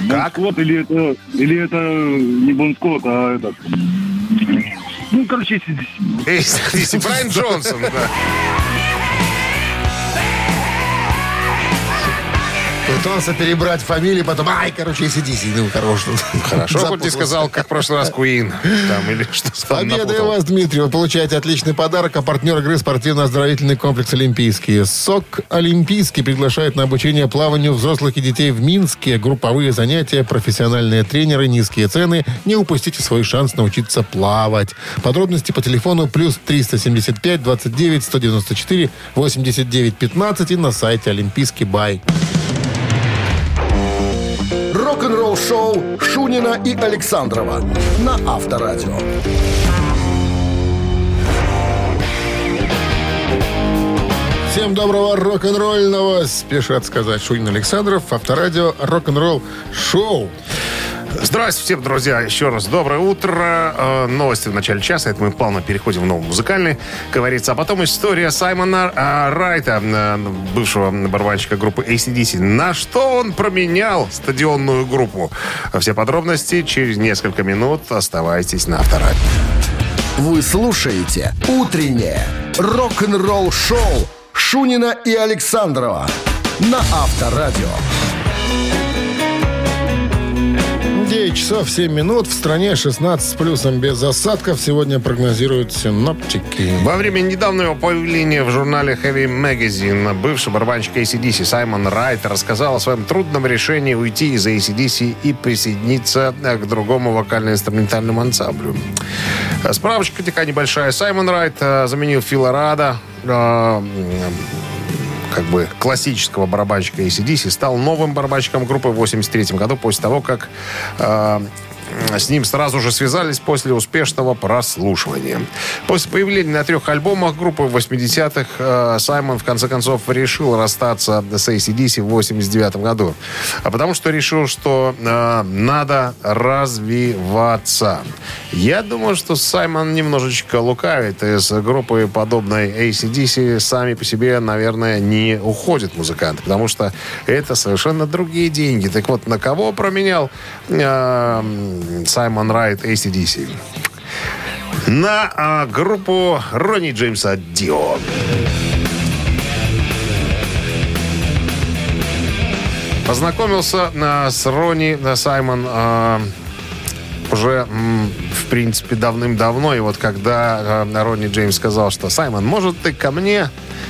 Как? Бонскот или это... Или это не Бонскот, а этот... Ну, короче, если... Эй, смотрите, Брайан Джонсон, да. Пытался перебрать фамилии, потом, ай, короче, сиди, сиди, ну, хорош. Хорошо, хоть не сказал, как в прошлый раз Куин. Там, или что-то там Победа у вас, Дмитрий. Вы получаете отличный подарок, а партнер игры спортивно-оздоровительный комплекс «Олимпийский». СОК «Олимпийский» приглашает на обучение плаванию взрослых и детей в Минске. Групповые занятия, профессиональные тренеры, низкие цены. Не упустите свой шанс научиться плавать. Подробности по телефону плюс 375 29 194 89 15 и на сайте «Олимпийский бай». Рок-н-ролл шоу Шунина и Александрова на Авторадио. Всем доброго рок-н-ролльного, спешат сказать Шунин Александров, авторадио рок-н-ролл шоу. Здравствуйте друзья. Еще раз доброе утро. Э, Новости в начале часа. Это мы плавно переходим в новый музыкальный, говорится. А потом история Саймона э, Райта, э, бывшего барабанщика группы ACDC. На что он променял стадионную группу? Все подробности через несколько минут. Оставайтесь на авторадио. Вы слушаете «Утреннее рок-н-ролл шоу» Шунина и Александрова на Авторадио. 9 часов 7 минут. В стране 16 с плюсом без осадков. Сегодня прогнозируют синоптики. Во время недавнего появления в журнале Heavy Magazine бывший барабанщик ACDC Саймон Райт рассказал о своем трудном решении уйти из ACDC и присоединиться э, к другому вокально-инструментальному ансамблю. Справочка такая небольшая. Саймон Райт э, заменил Фила Рада, э, как бы классического барабанщика ACDC, стал новым барабанщиком группы в 83 году после того, как э, с ним сразу же связались после успешного прослушивания. После появления на трех альбомах группы в 80-х э, Саймон в конце концов решил расстаться с ACDC в 89 году. А потому что решил, что э, надо развиваться. Я думаю, что Саймон немножечко лукавит. Из группы подобной ACDC сами по себе, наверное, не уходят музыканты, потому что это совершенно другие деньги. Так вот, на кого променял э, Саймон Райт ACDC? На э, группу Ронни Джеймса Дио. Познакомился э, с Ронни э, Саймон э, уже, в принципе, давным-давно. И вот когда э, Ронни Джеймс сказал, что «Саймон, может, ты ко мне,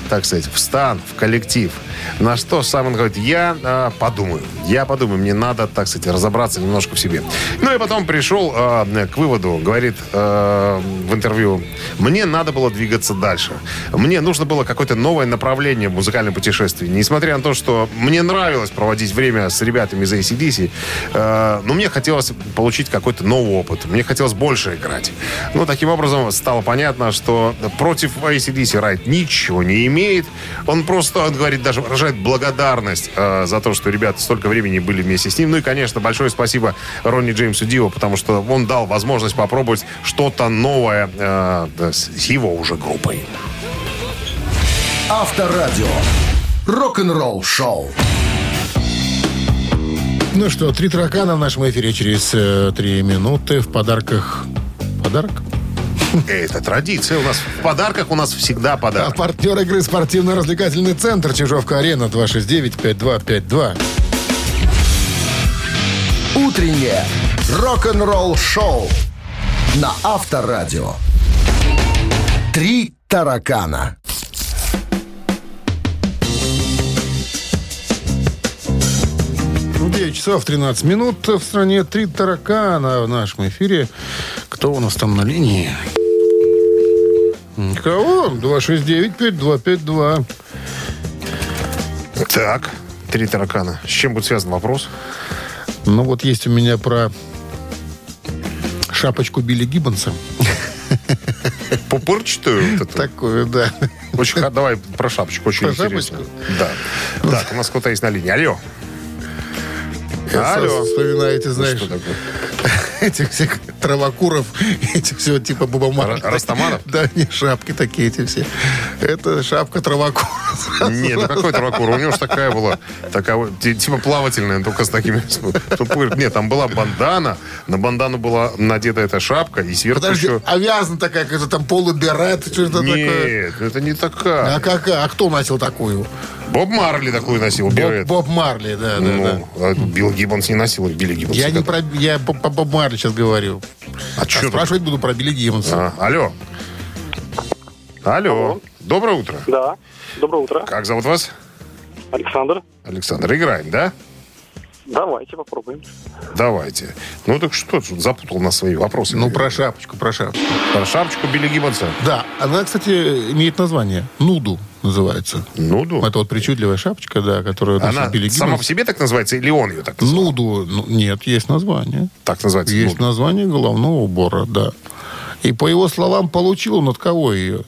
так сказать, в стан, в коллектив?» На что Саймон говорит, я э, подумаю. Я подумаю, мне надо, так сказать, разобраться немножко в себе. Ну и потом пришел э, к выводу, говорит э, в интервью, мне надо было двигаться дальше. Мне нужно было какое-то новое направление в музыкальном путешествии. Несмотря на то, что мне нравилось проводить время с ребятами из ACDC, э, но мне хотелось получить какой-то новый опыт. Мне хотелось больше играть. Ну, таким образом, стало понятно, что против ACDC Райт ничего не имеет. Он просто, он говорит, даже выражает благодарность э, за то, что ребята столько времени были вместе с ним. Ну и, конечно, большое спасибо Ронни Джеймсу Дио, потому что он дал возможность попробовать что-то новое э, с его уже группой. Авторадио. Рок-н-ролл шоу. Ну что, три таракана в нашем эфире через э, три минуты. В подарках... Подарок? Это традиция. У нас в подарках у нас всегда А подарок. партнер игры спортивно-развлекательный центр Чижовка-Арена 269-5252. Утреннее рок-н-ролл шоу на Авторадио. Три таракана. Ну, 9 часов 13 минут в стране. Три таракана в нашем эфире. Кто у нас там на линии? Кого? 269-5252. Так, три таракана. С чем будет связан вопрос? Ну, вот есть у меня про шапочку Билли Гиббонса. Пупырчатую? вот? Такую, да. Очень, давай про шапочку, очень Про интересно. шапочку? Да. Так, у нас кто-то есть на линии. Алло. Алло. вспоминаете, знаешь, Что такое? Этих всех травокуров, этих всего типа бубамарок. Ра- растаманов? Да, не шапки такие эти все. Это шапка травокура. Не, ну какой таракур? У него же такая была, такая, типа плавательная, только с такими... Нет, там была бандана, на бандану была надета эта шапка, и сверху Подожди, еще... а вязана такая, какая-то там полуберет, что-то такое. Нет, это не такая. А какая? А кто носил такую? Боб Марли такую носил, Боб, берет. Боб Марли, да, да, да. Ну, а Билл Гиббонс не носил, Билли Гиббонс. Я не про... Я по, по Боб Марли сейчас говорю. А А чё ты? спрашивать буду про Билли Гиббонса. А, алло. Алло. Доброе утро. Да. Доброе утро. Как зовут вас? Александр. Александр. Играем, да? Давайте попробуем. Давайте. Ну так что, тут запутал нас свои вопросы. Ну, про шапочку, про шапочку. Про шапочку Билли Гиббонса. Да, она, кстати, имеет название. Нуду называется. Ну, да. Это вот причудливая шапочка, да, которую Она Билли сама Гиббонс. по себе так называется, или он ее так называет? Нуду, ну, нет, есть название. Так называется. Есть ну, название головного убора, да. И по его словам, получил он от кого ее?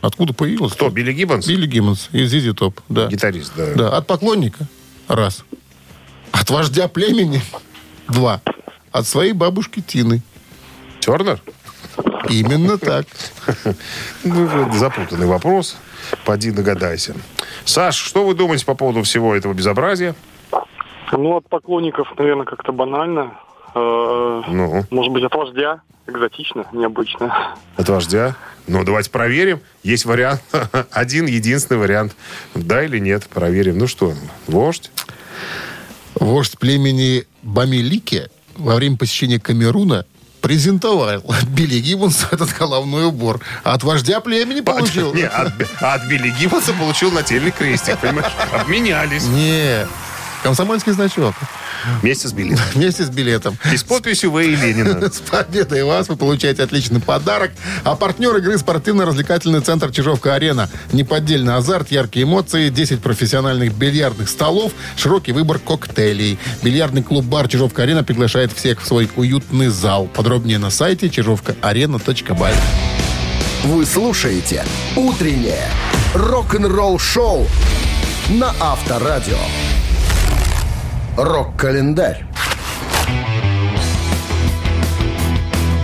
Откуда появилась? Кто, Билли Гиббонс? Билли Гиммонс из Зизи Топ, да. Гитарист, да. Да, от поклонника. Раз. От вождя племени. Два. От своей бабушки Тины. Тернер? Именно так. <laughs> Ну, запутанный вопрос. Поди догадайся. Саш, что вы думаете по поводу всего этого безобразия? Ну, от поклонников, наверное, как-то банально. Э, Ну, Может быть, от вождя. Экзотично, необычно. от вождя. Ну, давайте проверим. Есть вариант. <laughs> Один, единственный вариант. Да или нет, проверим. Ну что, вождь? Вождь племени Бамилики во время посещения Камеруна презентовал Билли Гиббонсу этот головной убор. А от вождя племени получил. Не, от, от Билли Гиббонса получил нательный крестик, понимаешь? Обменялись. Не, комсомольский значок. Вместе с билетом. <laughs> Вместе с билетом. И с подписью В. и Ленина. <laughs> С победой вас вы получаете отличный подарок. А партнер игры спортивно-развлекательный центр Чижовка-Арена. Неподдельный азарт, яркие эмоции, 10 профессиональных бильярдных столов, широкий выбор коктейлей. Бильярдный клуб-бар Чижовка-Арена приглашает всех в свой уютный зал. Подробнее на сайте чижовкаарена.бай. Вы слушаете «Утреннее рок-н-ролл-шоу» на Авторадио. Рок-календарь.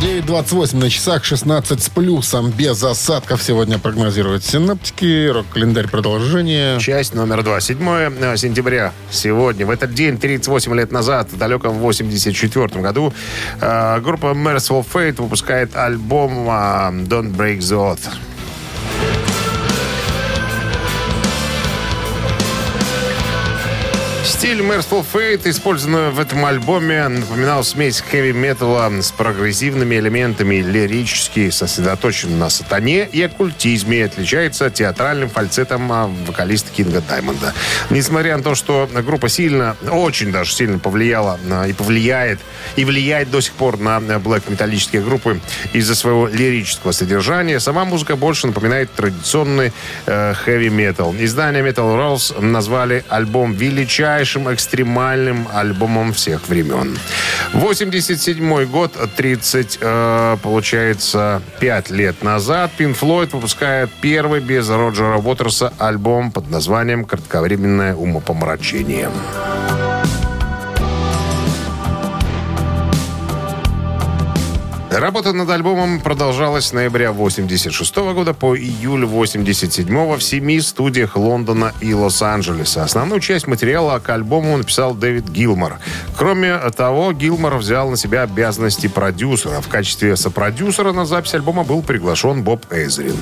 9.28 на часах, 16 с плюсом, без осадков сегодня прогнозируют синаптики. Рок-календарь продолжение. Часть номер два. 7 э, сентября. Сегодня, в этот день, 38 лет назад, в далеком 84 году, э, группа Merciful Fate выпускает альбом э, Don't Break the Oath. Стиль Merciful Fate, использованный в этом альбоме, напоминал смесь хэви-металла с прогрессивными элементами, лирически сосредоточен на сатане и оккультизме, и отличается театральным фальцетом а, вокалиста Кинга Даймонда. Несмотря на то, что группа сильно, очень даже сильно повлияла и повлияет, и влияет до сих пор на блэк-металлические группы из-за своего лирического содержания, сама музыка больше напоминает традиционный э, хэви-метал. Издание Metal Rolls назвали альбом величайшим экстремальным альбомом всех времен. 87 год, 30, э, получается, 5 лет назад Pink Floyd выпускает первый без Роджера Уотерса альбом под названием «Кратковременное умопомрачение». Работа над альбомом продолжалась с ноября 86 года по июль 87 в семи студиях Лондона и Лос-Анджелеса. Основную часть материала к альбому написал Дэвид Гилмор. Кроме того, Гилмор взял на себя обязанности продюсера. В качестве сопродюсера на запись альбома был приглашен Боб Эзрин.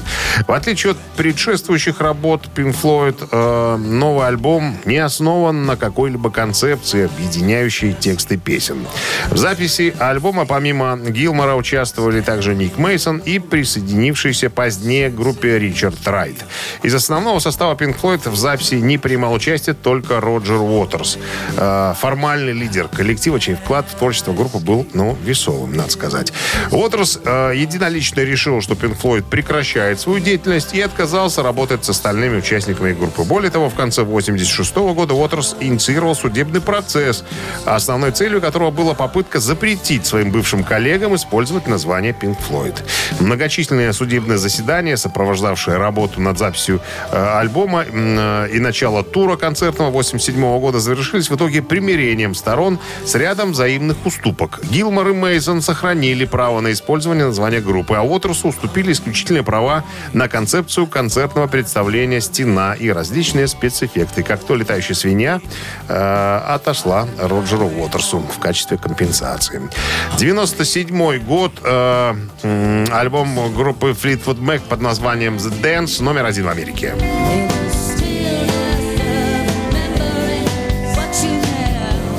В отличие от предшествующих работ Pink Floyd, э, новый альбом не основан на какой-либо концепции, объединяющей тексты песен. В записи альбома помимо Гилмора участвовали также Ник Мейсон и присоединившийся позднее группе Ричард Райт. Из основного состава Pink Floyd в записи не принимал участие только Роджер Уотерс. Э, формальный лидер коллектива, чей вклад в творчество группы был, ну, весовым, надо сказать. Уотерс э, единолично решил, что Pink Floyd прекращает свою деятельность и отказался работать с остальными участниками группы. Более того, в конце 86 года Уотерс инициировал судебный процесс, основной целью которого была попытка запретить своим бывшим коллегам использовать название Pink Floyd. Многочисленные судебные заседания, сопровождавшие работу над записью э, альбома э, и начало тура концертного 87 года, завершились в итоге примирением сторон с рядом взаимных уступок. Гилмор и Мейсон сохранили право на использование названия группы, а Уотерсу уступили исключительные права на концепцию концертного представления «Стена» и различные спецэффекты. Как то летающая свинья э, отошла Роджеру Уотерсу в качестве компенсации. 97 год. Э, м, альбом группы Fleetwood Mac под названием The Dance номер один в Америке.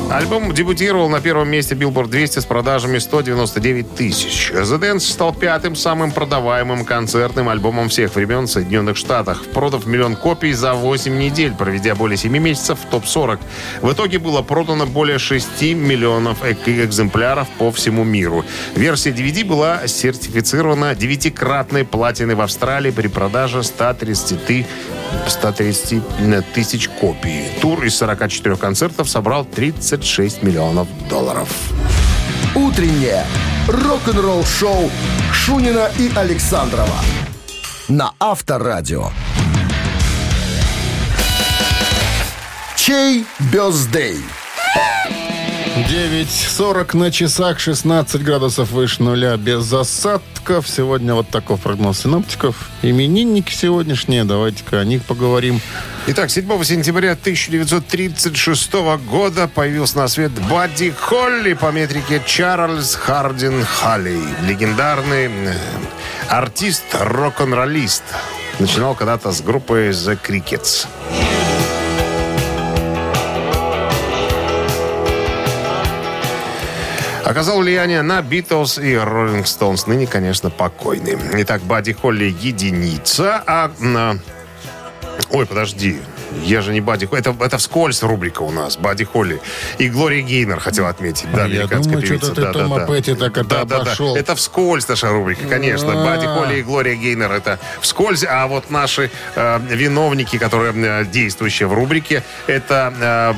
Альбом дебютировал на первом месте Billboard 200 с продажами 199 тысяч. The Dance стал пятым самым продаваемым концертным альбомом всех времен в Соединенных Штатах, продав миллион копий за 8 недель, проведя более 7 месяцев в топ-40. В итоге было продано более 6 миллионов эк- экземпляров по всему миру. Версия DVD была сертифицирована девятикратной платиной в Австралии при продаже 130 130 тысяч копий. Тур из 44 концертов собрал 36 миллионов долларов. Утреннее рок-н-ролл-шоу Шунина и Александрова на Авторадио. Чей бездей? 9.40 на часах, 16 градусов выше нуля, без осадков. Сегодня вот такой прогноз синоптиков. Именинники сегодняшние, давайте-ка о них поговорим. Итак, 7 сентября 1936 года появился на свет Бадди Холли по метрике Чарльз Хардин Халли. Легендарный э, артист, рок-н-роллист. Начинал когда-то с группы The Crickets. Оказал влияние на Битлз и Роллинг Стоунс. Ныне, конечно, покойный. Итак, Бадди Холли единица, а... на- Ой, подожди. Я же не Бадди Холли. Это, это вскользь рубрика у нас. Бадди Холли. И Глория Гейнер хотел отметить. Да, А я американская думаю, певица. что-то ты Тома Петти так это да, да, да. Это вскользь наша рубрика, конечно. А. Бадди Холли и Глория Гейнер это вскользь. А вот наши э, виновники, которые э, действующие в рубрике, это э,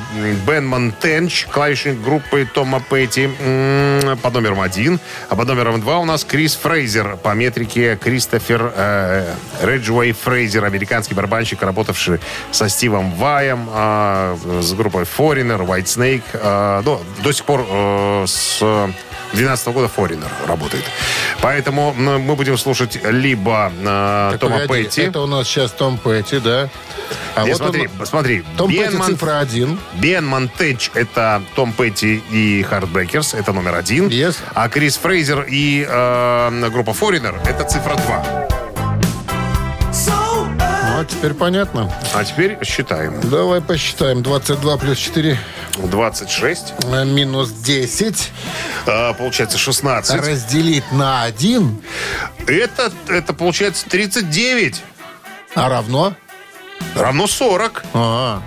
Бен Монтенч, клавишник группы Тома Петти м, под номером один. А под номером два у нас Крис Фрейзер по метрике Кристофер э, Реджуэй Фрейзер, американский барабанщик, работавший со Стивом Ваем, э, с группой Foreigner, White Snake. э, ну, до сих пор э, с 2012 года Foreigner работает. Поэтому мы будем слушать либо э, Так, Тома погоди, Петти. Это у нас сейчас Том Петти, да. А Не, вот смотри, он- смотри. Том Бен Петти Мон- цифра один. Бен Монтенч это Том Петти и Heartbreakers, это номер один. Yes. А Крис Фрейзер и э, группа Foreigner это цифра два. А теперь понятно. А теперь считаем. Давай посчитаем. 22 плюс 4 26, э, минус 10 э, получается 16. разделить на 1, Это, это получается 39. а равно... Равно 40. А,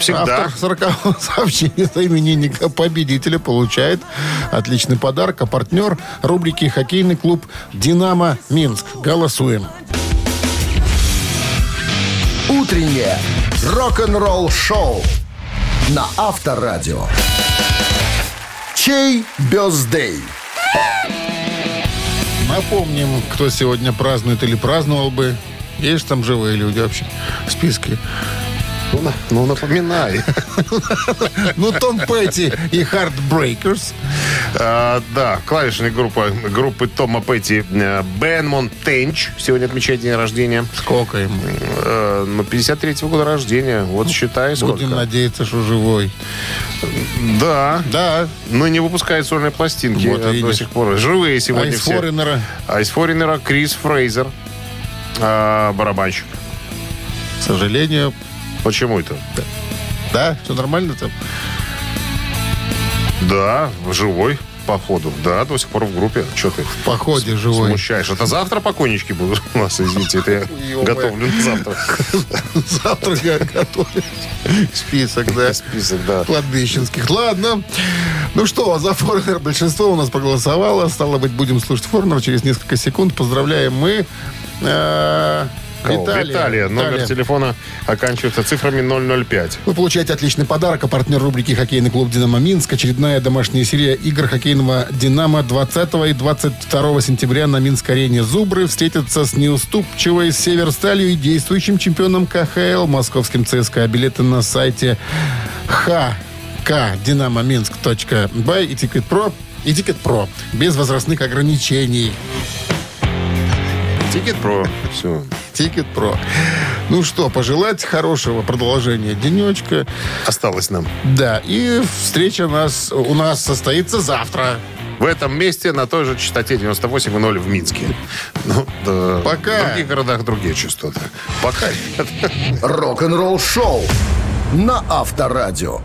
Всегда. Автор 40 <laughs> сообщения за именинника победителя получает отличный подарок. А партнер рубрики «Хоккейный клуб «Динамо Минск». Голосуем. Утреннее рок-н-ролл-шоу на Авторадио. Чей бездей? Напомним, кто сегодня празднует или праздновал бы. Есть там живые люди вообще в списке? Ну, ну, напоминай. <laughs> Ну, Том Петти и Heartbreakers. А, да, клавишная группа группы Тома Петти э, Бен Монтенч сегодня отмечает день рождения. Сколько ему? Э, ну, 53-го года рождения. Вот считай, сколько. Будем надеяться, что живой. Да. Да. Но не выпускает сольные пластинки Вот до видишь. сих пор. Живые сегодня из все. Форинера, А из Форинера Крис Фрейзер, а, барабанщик. к сожалению, Почему это? да, все нормально там? Да, живой, походу. Да, до сих пор в группе. Что ты В походе живой. смущаешь? Это завтра покойнички будут у нас, извините. Это я готовлю завтра. Завтра я готовлю список, да. Список, да. Кладбищенских. Ладно. Ну что, за Форнер большинство у нас проголосовало. Стало быть, будем слушать Форнер через несколько секунд. Поздравляем мы. Кого? Виталия. Виталия. Номер Виталия. телефона оканчивается цифрами 005. Вы получаете отличный подарок. А партнер рубрики «Хоккейный клуб «Динамо Минск». Очередная домашняя серия игр хоккейного «Динамо» 20 и 22 сентября на Минск-арене «Зубры» встретятся с неуступчивой «Северсталью» и действующим чемпионом КХЛ московским ЦСКА. Билеты на сайте hkdinamominsk.by и Про. И Про. Без возрастных ограничений. Ticket Pro. Все. Ticket Pro. Ну что, пожелать хорошего продолжения денечка. Осталось нам. Да, и встреча нас, у нас состоится завтра. В этом месте на той же частоте 98,0 в Минске. Ну, да. Пока. В других городах другие частоты. Пока. ребят. Рок-н-ролл-шоу на Авторадио.